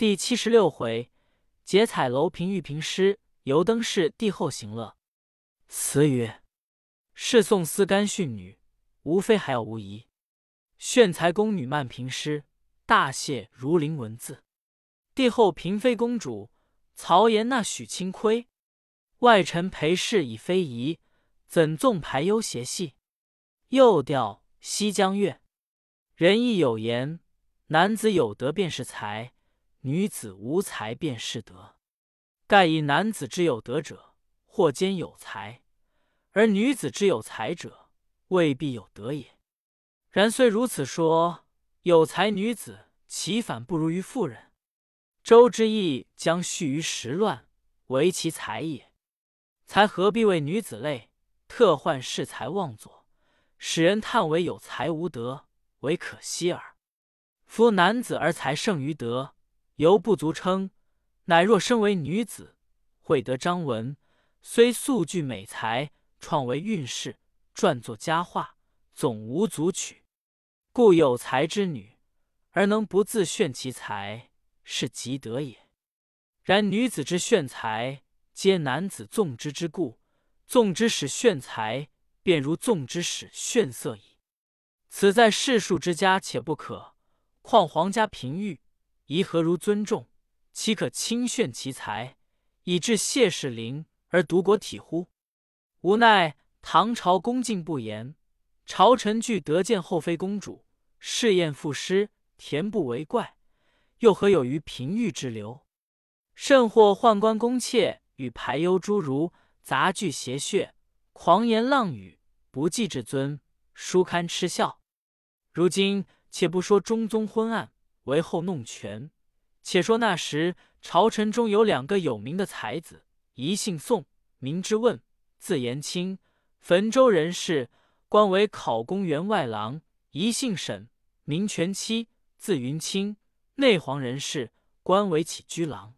第七十六回，结彩楼平玉平诗，游灯市帝后行乐。词曰：侍送丝干训女，无非还要无疑。炫才宫女漫平诗，大谢如临文字。帝后嫔妃公主，曹颜那许清亏。外臣陪侍已非宜，怎纵排忧邪戏？又调西江月。人亦有言：男子有德便是才。女子无才便是德，盖以男子之有德者，或兼有才；而女子之有才者，未必有德也。然虽如此说，有才女子其反不如于妇人。周之意将蓄于时乱，为其才也。才何必为女子累？特患恃才妄作，使人叹为有才无德，为可惜耳。夫男子而才胜于德。犹不足称，乃若身为女子，会得章文，虽素具美才，创为韵事，撰作佳话，总无足取。故有才之女，而能不自炫其才，是极德也。然女子之炫才，皆男子纵之之故，纵之使炫才，便如纵之使炫色矣。此在世庶之家且不可，况皇家嫔御？宜何如尊重？岂可轻炫其才，以致谢世灵而独国体乎？无奈唐朝恭敬不严，朝臣俱得见后妃公主，试验赋诗，恬不为怪。又何有于平御之流？甚或宦官宫妾与排忧诸儒杂句谐谑，狂言浪语，不计至尊，书堪嗤笑。如今且不说中宗昏暗。为后弄权，且说那时朝臣中有两个有名的才子，一姓宋，名之问，字延清，汾州人士，官为考功员外郎；一姓沈，名全期，字云清，内黄人士，官为起居郎。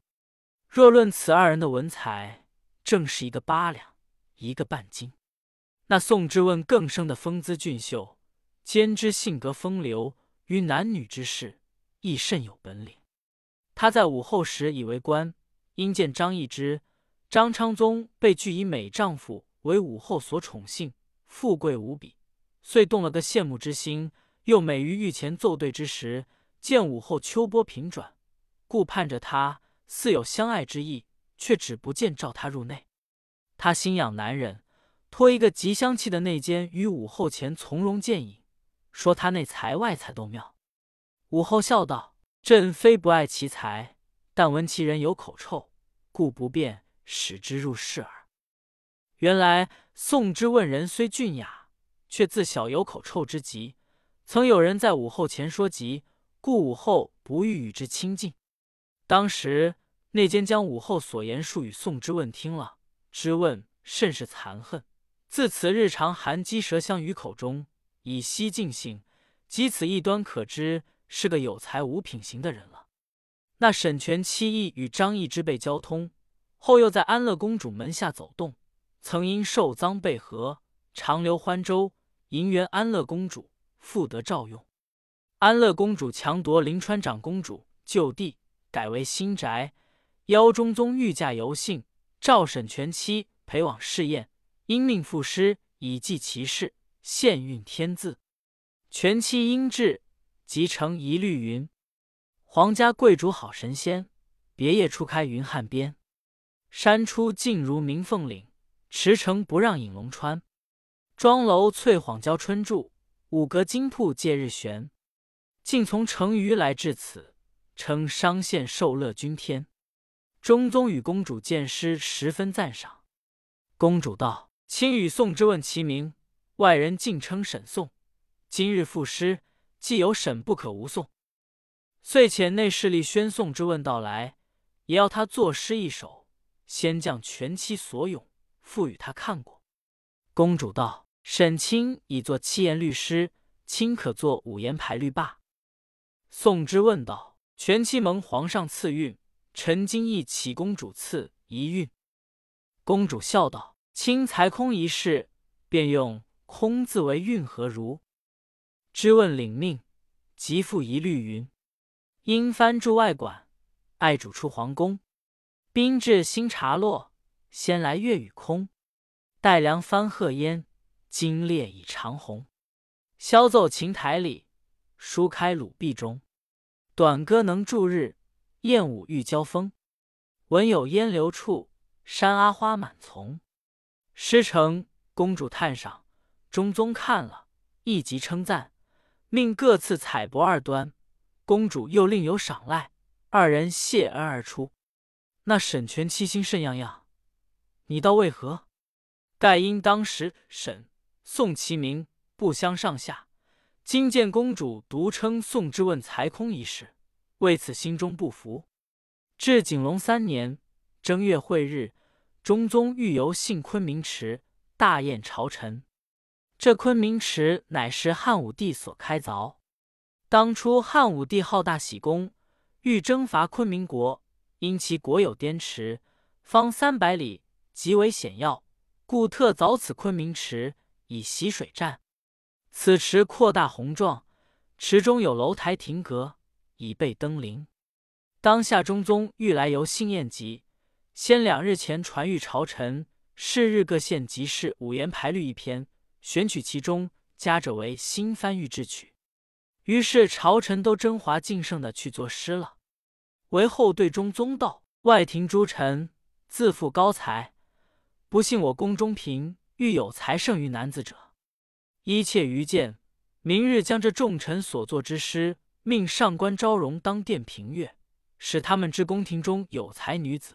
若论此二人的文采，正是一个八两，一个半斤。那宋之问更生的风姿俊秀，兼之性格风流，于男女之事。亦甚有本领。他在武后时已为官，因见张易之、张昌宗被拒以美丈夫为武后所宠幸，富贵无比，遂动了个羡慕之心。又每于御前奏对之时，见武后秋波频转，故盼着他似有相爱之意，却只不见召他入内。他心痒难忍，托一个极相气的内监于武后前从容见影，说他内才外才都妙。武后笑道：“朕非不爱其才，但闻其人有口臭，故不便使之入室耳。”原来宋之问人虽俊雅，却自小有口臭之疾。曾有人在武后前说及，故武后不欲与之亲近。当时内监将武后所言述与宋之问听了，之问甚是残恨。自此日常含鸡舌香于口中，以息尽兴。即此一端可知。是个有才无品行的人了。那沈全七义与张易之被交通后，又在安乐公主门下走动，曾因受赃被和，长留欢州，银元安乐公主复得照用。安乐公主强夺临川长公主就地，改为新宅。邀中宗御驾游幸，召沈全七陪往试验，因命赋诗以记其事，献运天字。全七应至。即成一律云：皇家贵主好神仙，别业初开云汉边。山出静如鸣凤岭，驰骋不让引龙川。庄楼翠幌交春住，五阁金铺借日悬。竟从成渝来至此，称商县受乐君天。中宗与公主见诗，十分赞赏。公主道：“卿与宋之问其名，外人尽称沈宋。今日赋诗。”既有沈不可无宋，遂遣内侍立宣宋之问到来，也要他作诗一首，先将全妻所咏赋予他看过。公主道：“沈卿已作七言律诗，卿可作五言排律罢。”宋之问道：“全妻蒙皇上赐韵，臣今亦启公主赐一韵。”公主笑道：“卿才空一事，便用空字为韵，何如？”知问领命，即复一律云：“因藩驻外馆，爱主出皇宫。宾至新茶落，先来月与空。待凉翻鹤烟，金烈已长虹。箫奏琴台里，书开鲁壁中。短歌能助日，燕舞欲交风。闻有烟流处，山阿花满丛。诗成，公主叹赏，中宗看了，一即称赞，命各赐彩帛二端。公主又另有赏赖，二人谢恩而出。那沈全七心甚样样，你道为何？盖因当时沈宋齐名不相上下，今见公主独称宋之问才空一事，为此心中不服。至景龙三年正月晦日，中宗欲游幸昆明池，大宴朝臣。这昆明池乃是汉武帝所开凿。当初汉武帝好大喜功，欲征伐昆明国，因其国有滇池，方三百里，极为险要，故特凿此昆明池以习水战。此池扩大宏壮，池中有楼台亭阁，以备登临。当下中宗欲来游幸宴集，先两日前传谕朝臣，是日各县集市五言排律一篇，选取其中佳者为新翻御制曲。于是朝臣都征华敬圣的去作诗了。韦后对中宗道：“外廷诸臣自负高才，不信我宫中嫔欲有才胜于男子者。一切愚见，明日将这众臣所作之诗，命上官昭容当殿评阅，使他们知宫廷中有才女子，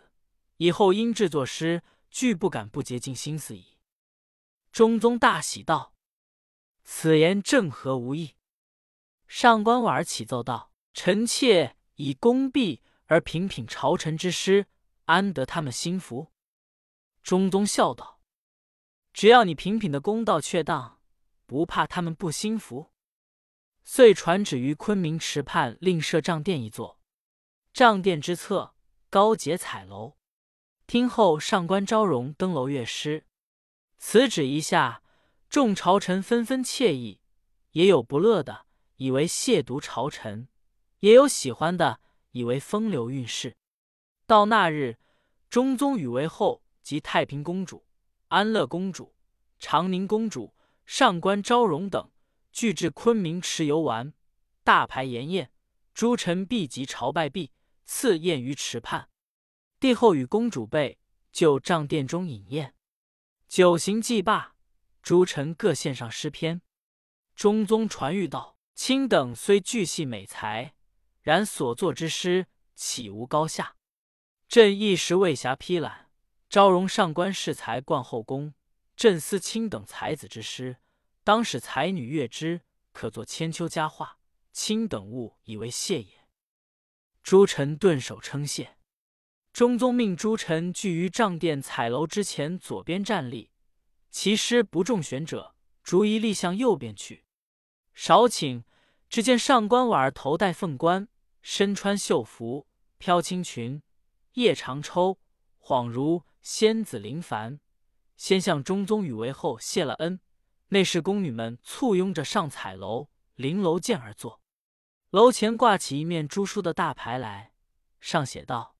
以后因制作诗，俱不敢不竭尽心思矣。”中宗大喜道：“此言正合吾意。”上官婉儿启奏道：“臣妾以功毕而平品朝臣之师，安得他们心服？”中宗笑道：“只要你平品的公道确当，不怕他们不心服。”遂传旨于昆明池畔另设帐殿一座，帐殿之侧高结彩楼，听候上官昭容登楼乐诗。此旨一下，众朝臣纷纷惬意，也有不乐的。以为亵渎朝臣，也有喜欢的，以为风流韵事。到那日，中宗与韦后及太平公主、安乐公主、长宁公主、上官昭容等俱至昆明池游玩，大排筵宴，诸臣毕及朝拜毕，赐宴于池畔。帝后与公主备就帐殿中饮宴，酒行祭罢，诸臣各献上诗篇。中宗传谕道。卿等虽具系美才，然所作之诗岂无高下？朕一时未暇批览。昭容上官世才冠后宫，朕思卿等才子之诗，当使才女阅之，可作千秋佳话。卿等勿以为谢也。诸臣顿首称谢。中宗命诸臣聚于帐殿彩楼之前左边站立，其师不中选者，逐一立向右边去。少顷，只见上官婉儿头戴凤冠，身穿绣服，飘青裙，叶长抽，恍如仙子临凡。先向中宗与韦后谢了恩，内侍宫女们簇拥着上彩楼，临楼见而坐。楼前挂起一面朱书的大牌来，上写道：“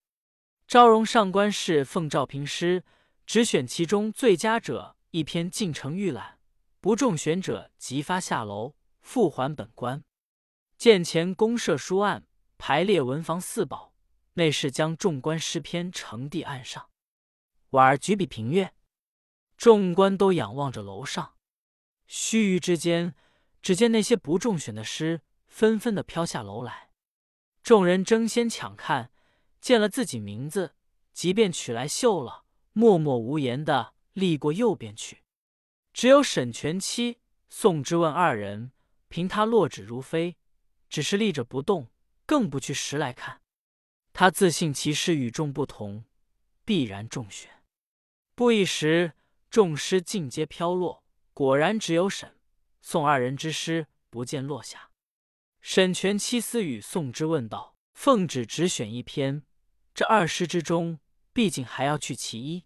昭容上官氏奉诏评诗，只选其中最佳者一篇进呈预览，不中选者即发下楼。”复还本官，见前公设书案，排列文房四宝。内侍将众官诗篇呈递案上，婉儿举笔评阅。众官都仰望着楼上。须臾之间，只见那些不中选的诗纷纷的飘下楼来。众人争先抢看，见了自己名字，即便取来绣了，默默无言的立过右边去。只有沈全七、宋之问二人。凭他落纸如飞，只是立着不动，更不去拾来看。他自信其诗与众不同，必然中选。不一时，众诗尽皆飘落，果然只有沈、宋二人之诗不见落下。沈全七思与宋之问道：“奉旨只选一篇，这二诗之中，毕竟还要去其一。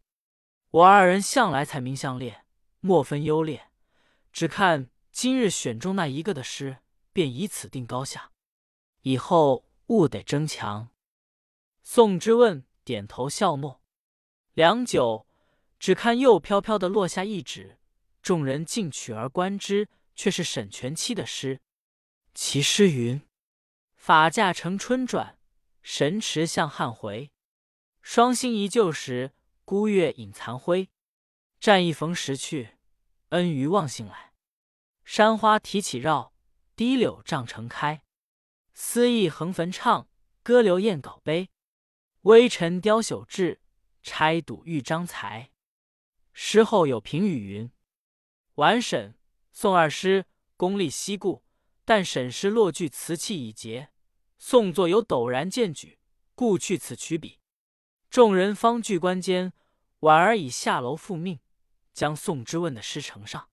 我二人向来才名相列，莫分优劣，只看。”今日选中那一个的诗，便以此定高下。以后务得争强。宋之问点头笑诺，良久，只看又飘飘的落下一纸，众人尽取而观之，却是沈全期的诗。其诗云：“法驾乘春转，神驰向汉回。双星依旧时，孤月隐残辉。战役逢时去，恩于忘性来。山花提起绕，堤柳障城开。思意横坟唱，歌流燕稿悲。微尘雕朽志，拆赌玉章才。”诗后有评语云：“完沈宋二诗功力稀固。”但沈诗落句词气已竭，宋作有陡然见举，故去此取笔。众人方据关间，婉儿已下楼复命，将宋之问的诗呈上。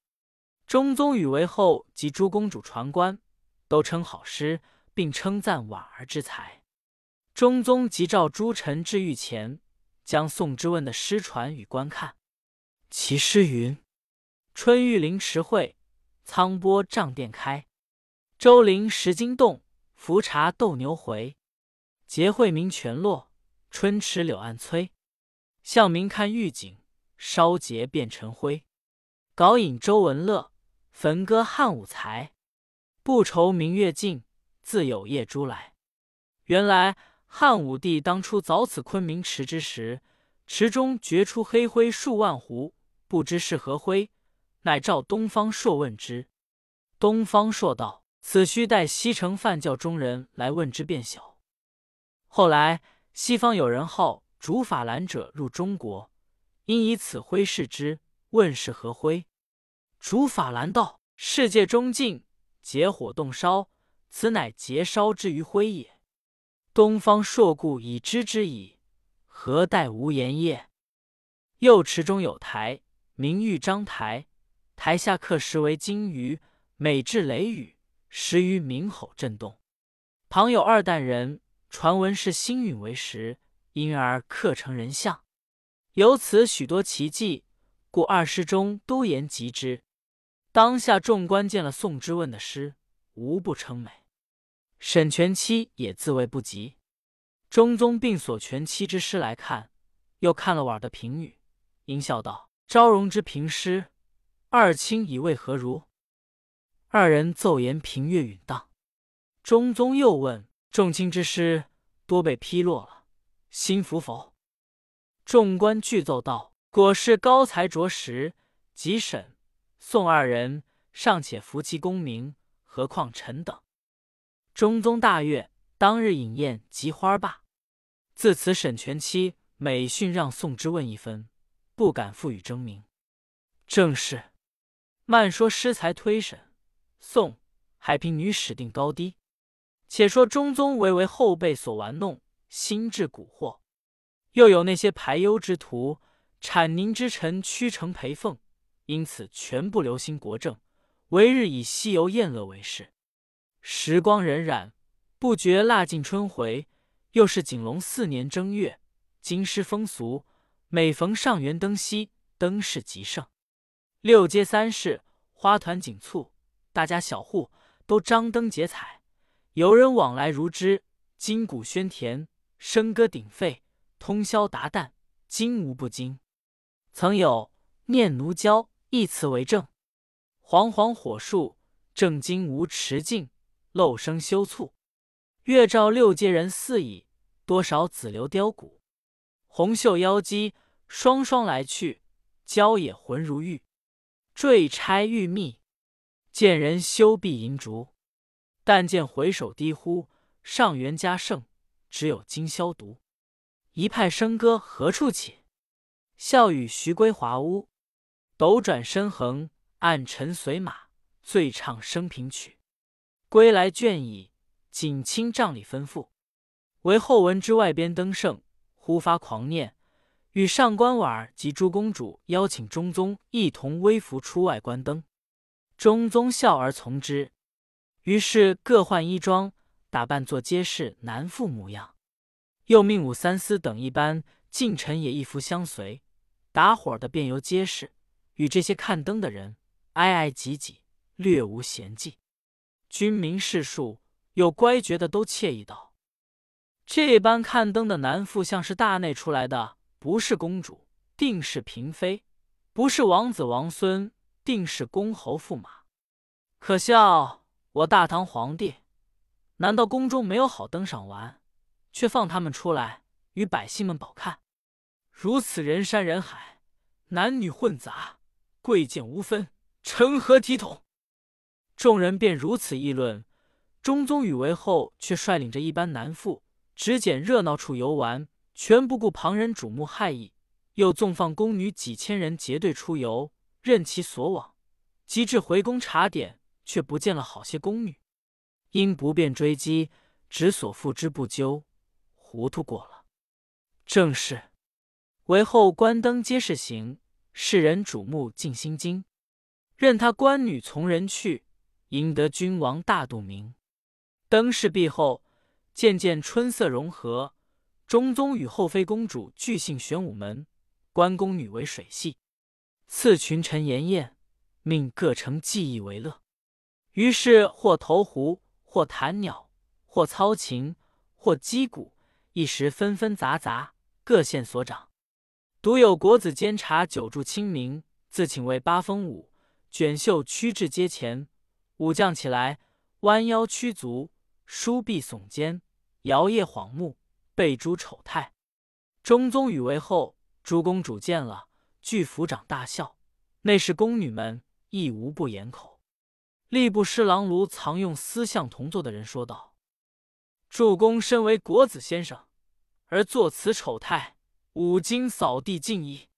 中宗与韦后及诸公主传观，都称好诗，并称赞婉儿之才。中宗即召诸臣至御前，将宋之问的诗传与观看。其诗云：“春玉林池会，苍波帐殿开。”周陵石经洞，浮茶斗牛回。节会明泉落，春池柳暗催。向明看玉景，烧节变成灰。稿引周文乐，焚歌汉武才。不愁明月尽，自有夜珠来。原来汉武帝当初凿此昆明池之时，池中掘出黑灰数万斛，不知是何灰，乃召东方朔问之。东方朔道。此须待西城范教中人来问之便晓。后来西方有人号竺法兰者入中国，因以此灰示之，问是何灰。竺法兰道：世界中尽，结火动烧，此乃结烧之余灰也。东方朔故已知之矣，何待无言也？右池中有台，名玉章台，台下刻石为金鱼，每至雷雨。时于鸣吼震动，旁有二旦人，传闻是星陨为石，因而刻成人像。由此许多奇迹，故二诗中都言及之。当下众官见了宋之问的诗，无不称美。沈全期也自谓不及。中宗并所全期之诗来看，又看了婉的评语，应笑道：“昭容之评诗，二卿以为何如？”二人奏言平乐允当。中宗又问众卿之师多被批落了，心服否？众官俱奏道：“果是高才着实。”即审、宋二人尚且服其功名，何况臣等？中宗大悦，当日饮宴及花罢。自此，沈全期每训让宋之问一分，不敢复与争名。正是慢说诗才推沈。宋还凭女史定高低。且说中宗唯为后辈所玩弄，心智蛊惑；又有那些排忧之徒、产宁之臣屈成陪奉，因此全不留心国政，唯日以西游宴乐为事。时光荏苒，不觉腊尽春回。又是景龙四年正月，京师风俗，每逢上元灯夕，灯饰极盛，六街三市花团锦簇。大家小户都张灯结彩，游人往来如织，金鼓喧天，笙歌鼎沸，通宵达旦，惊无不惊。曾有念奴娇一词为证：煌煌火树，正金无持尽，漏声修促。月照六街人四倚，多少紫流雕骨。红袖妖姬，双双来去，娇野浑如玉，坠钗玉蜜。见人休必银烛，但见回首低呼上元佳盛，只有今宵独。一派笙歌何处起？笑语徐归华屋。斗转身横，暗尘随马，醉唱升平曲。归来倦矣，锦衾帐里吩咐。唯后闻之外边登盛，忽发狂念，与上官婉儿及诸公主邀请中宗一同微服出外观灯。中宗笑而从之，于是各换衣装，打扮作街市男妇模样，又命武三思等一班近臣也一服相随，打伙的便由街市，与这些看灯的人挨挨挤挤，略无闲迹。军民士庶有乖觉的都惬意道：“这般看灯的男妇，像是大内出来的，不是公主，定是嫔妃；不是王子王孙，定是公侯驸马。可笑我大唐皇帝，难道宫中没有好灯赏玩，却放他们出来与百姓们饱看？如此人山人海，男女混杂，贵贱无分，成何体统？众人便如此议论。中宗与为后却率领着一班男妇，只拣热闹处游玩，全不顾旁人瞩目害意。又纵放宫女几千人结队出游，任其所往。及至回宫查点，却不见了好些宫女，因不便追击，只所付之不究，糊涂过了。正是为后关灯皆是行，世人瞩目尽心惊。任他官女从人去，赢得君王大度明。灯饰毕后，渐渐春色融合。中宗与后妃公主俱姓玄武门，关宫女为水戏，赐群臣筵宴，命各城技艺为乐。于是或投壶，或弹鸟，或操琴，或击鼓，一时纷纷杂杂，各现所长。独有国子监察久住清明，自请为八风舞，卷袖屈至阶前，武将起来，弯腰屈足。梳篦耸肩，摇曳晃目，备诸丑态。中宗与为后，诸公主见了，俱抚掌大笑。内侍宫女们亦无不掩口。吏部侍郎卢藏用私相同坐的人说道：“主公身为国子先生，而作此丑态，五经扫地尽矣。”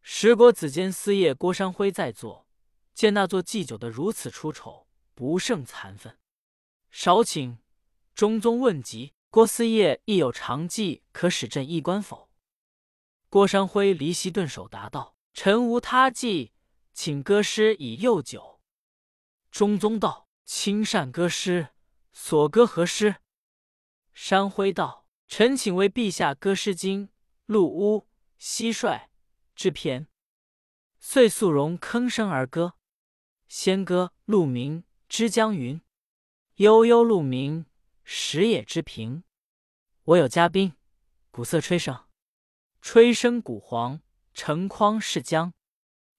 十国子监司业郭山辉在座，见那座祭酒的如此出丑，不胜惭愤。少顷，中宗问及郭思业亦有长计，可使朕一观否？郭山辉离席顿首答道：“臣无他计，请歌诗以诱酒。”中宗道：“亲善歌诗，所歌何诗？”山辉道：“臣请为陛下歌《诗经》《鹿屋》《蟋蟀》之篇。”遂素容吭声而歌，先歌鹿鸣之江云。悠悠鹿鸣，食野之苹。我有嘉宾，鼓瑟吹笙，吹笙鼓簧，成筐是江。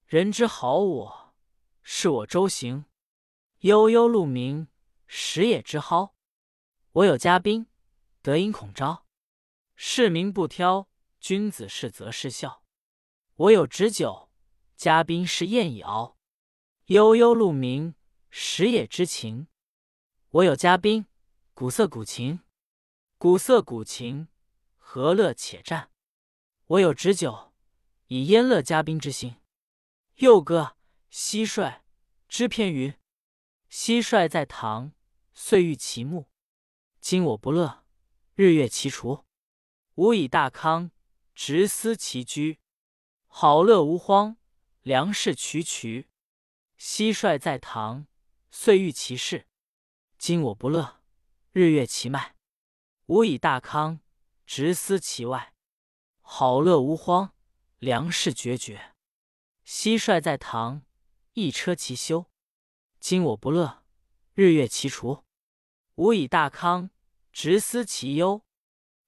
人之好我，是我周行。悠悠鹿鸣，食野之蒿。我有嘉宾，德音孔昭。士民不挑，君子是则是笑。我有旨酒，嘉宾是宴已熬。悠悠鹿鸣，食野之情。我有嘉宾，鼓瑟鼓琴，鼓瑟鼓琴，何乐且战？我有旨酒，以焉乐嘉宾之心。又歌蟋蟀之篇云：蟋蟀在堂，岁欲其木。今我不乐，日月其除。吾以大康，直思其居。好乐无荒，粮食渠渠。蟋蟀在堂，岁欲其事。今我不乐，日月其迈。吾以大康，直思其外。好乐无荒，粮食决绝。蟋蟀在堂，一车其休。今我不乐，日月其除。吾以大康，直思其忧。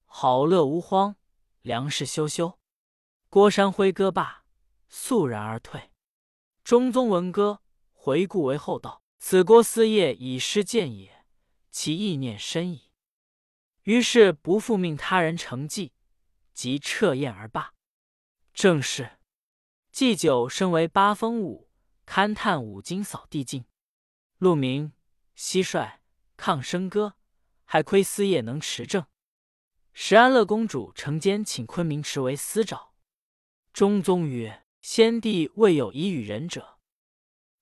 好乐无荒，粮食休休。郭山辉歌罢，肃然而退。中宗闻歌，回顾为后道。此郭思业以诗见也，其意念深矣。于是不复命他人成祭，即彻宴而罢。正是祭酒身为八风舞，勘探五经扫地尽。鹿鸣、蟋蟀、抗笙歌，还亏司业能持正。时安乐公主承间请昆明池为司沼。中宗曰：“先帝未有以与人者。”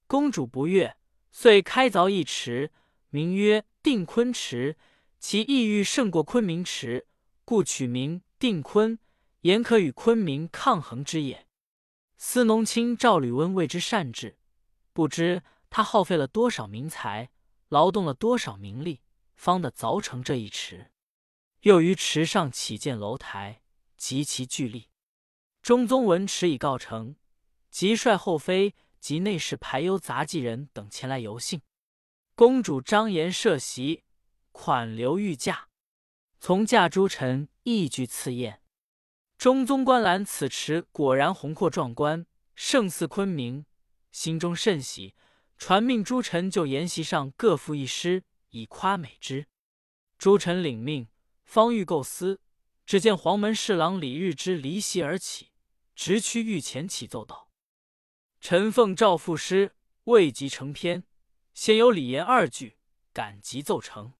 公主不悦。遂开凿一池，名曰定坤池，其意欲胜过昆明池，故取名定坤，言可与昆明抗衡之也。司农卿赵吕温为之善治，不知他耗费了多少民财，劳动了多少民力，方得凿成这一池。又于池上起建楼台，极其巨力。中宗闻池已告成，即率后妃。及内侍、排忧杂技人等前来游幸，公主张颜设席，款留御驾。从驾诸臣亦具赐宴。中宗观览此池，果然宏阔壮观，胜似昆明，心中甚喜，传命诸臣就筵席上各赋一诗，以夸美之。诸臣领命，方欲构思，只见黄门侍郎李日之离席而起，直趋御前启奏道：“臣奉诏赋诗，未及成篇，先有李严二句，赶急奏成。”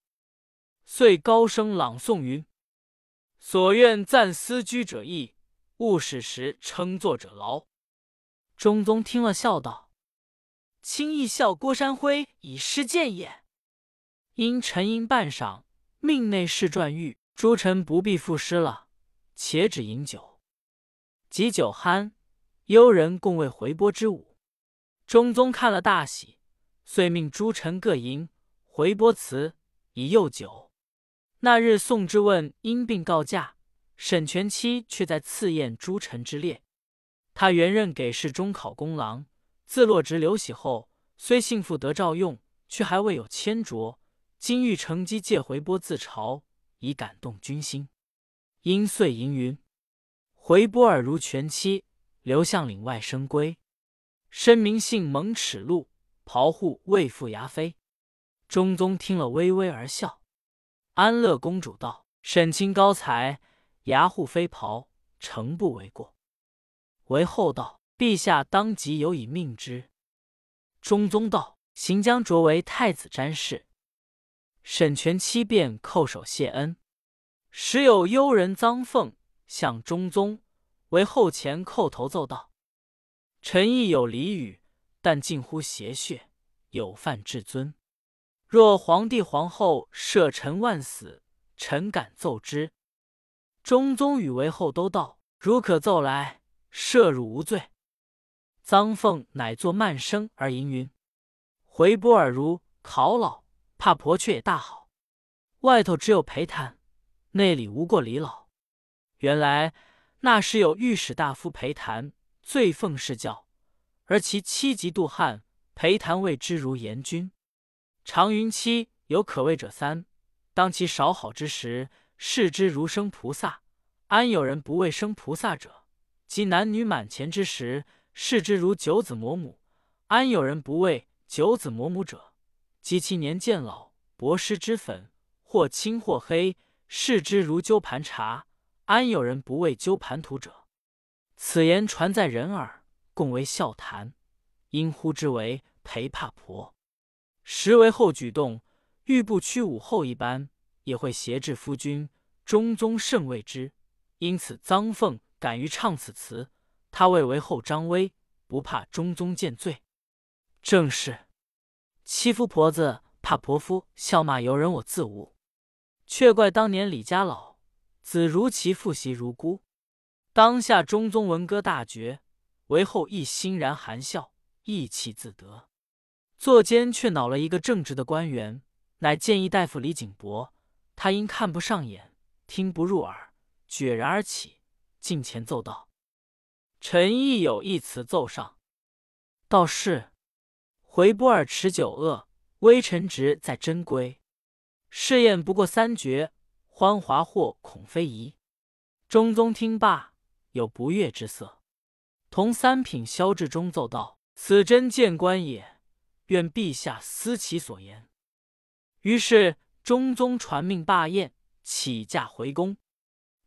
遂高声朗诵云：“所愿暂思居者易，勿使时称作者劳。”中宗听了，笑道：“卿亦笑郭山辉以诗见也。”因沉吟半晌。命内侍传谕诸臣不必赋诗了，且只饮酒。及酒酣，幽人共为回波之舞。中宗看了大喜，遂命诸臣各吟回波词以诱酒。那日宋之问因病告假，沈全期却在赐宴诸臣之列。他原任给事中考功郎，自落职刘喜后，虽幸复得诏用，却还未有迁擢。今欲乘机借回波自嘲，以感动君心。因遂吟云：“回波尔如全妻，刘向岭外生归。申明信蒙齿露，袍户未复牙飞。”中宗听了，微微而笑。安乐公主道：“沈清高才，牙户飞袍，诚不为过。”为后道：“陛下当即有以命之。”中宗道：“行将擢为太子詹事。”沈全七便叩首谢恩，时有幽人臧凤向中宗为后前叩头奏道：“臣亦有礼语，但近乎邪谑，有犯至尊。若皇帝皇后赦臣万死，臣敢奏之。”中宗与为后都道：“如可奏来，赦汝无罪。”臧凤乃作慢声而吟云：“回波尔如考老。”怕婆却也大好，外头只有裴谭，内里无过李老。原来那时有御史大夫裴谭，罪奉侍教，而其妻极妒汉，裴谭谓之如严君。常云妻有可畏者三，当其少好之时，视之如生菩萨，安有人不畏生菩萨者？及男女满前之时，视之如九子魔母，安有人不畏九子魔母者？及其年渐老，薄施脂粉，或青或黑，视之如鸠盘茶，安有人不为鸠盘图者？此言传在人耳，共为笑谈，因呼之为陪怕婆。实为后举动，欲不屈武后一般，也会挟制夫君。中宗甚畏之，因此臧凤敢于唱此词，他为为后张威，不怕中宗见罪。正是。欺夫婆子怕婆夫，笑骂由人我自无。却怪当年李家老，子如其父，媳如姑。当下中宗闻歌大绝，为后亦欣然含笑，意气自得。座间却恼了一个正直的官员，乃谏议大夫李景伯。他因看不上眼，听不入耳，决然而起，近前奏道：“臣亦有一词奏上。”道是。回波尔持久恶，微臣职在真规。试验不过三绝，欢华或恐非宜。中宗听罢，有不悦之色，同三品萧志忠奏道：“此真谏官也，愿陛下思其所言。”于是中宗传命罢宴，起驾回宫。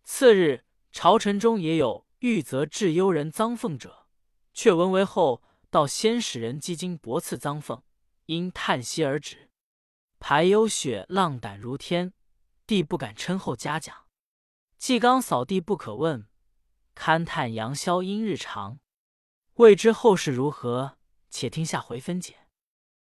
次日，朝臣中也有欲责治幽人臧凤者，却闻为后。到先使人积金驳赐臧凤，因叹息而止。排幽雪浪胆如天，帝不敢称后嘉奖。纪刚扫地不可问，勘探杨逍因日长。未知后事如何，且听下回分解。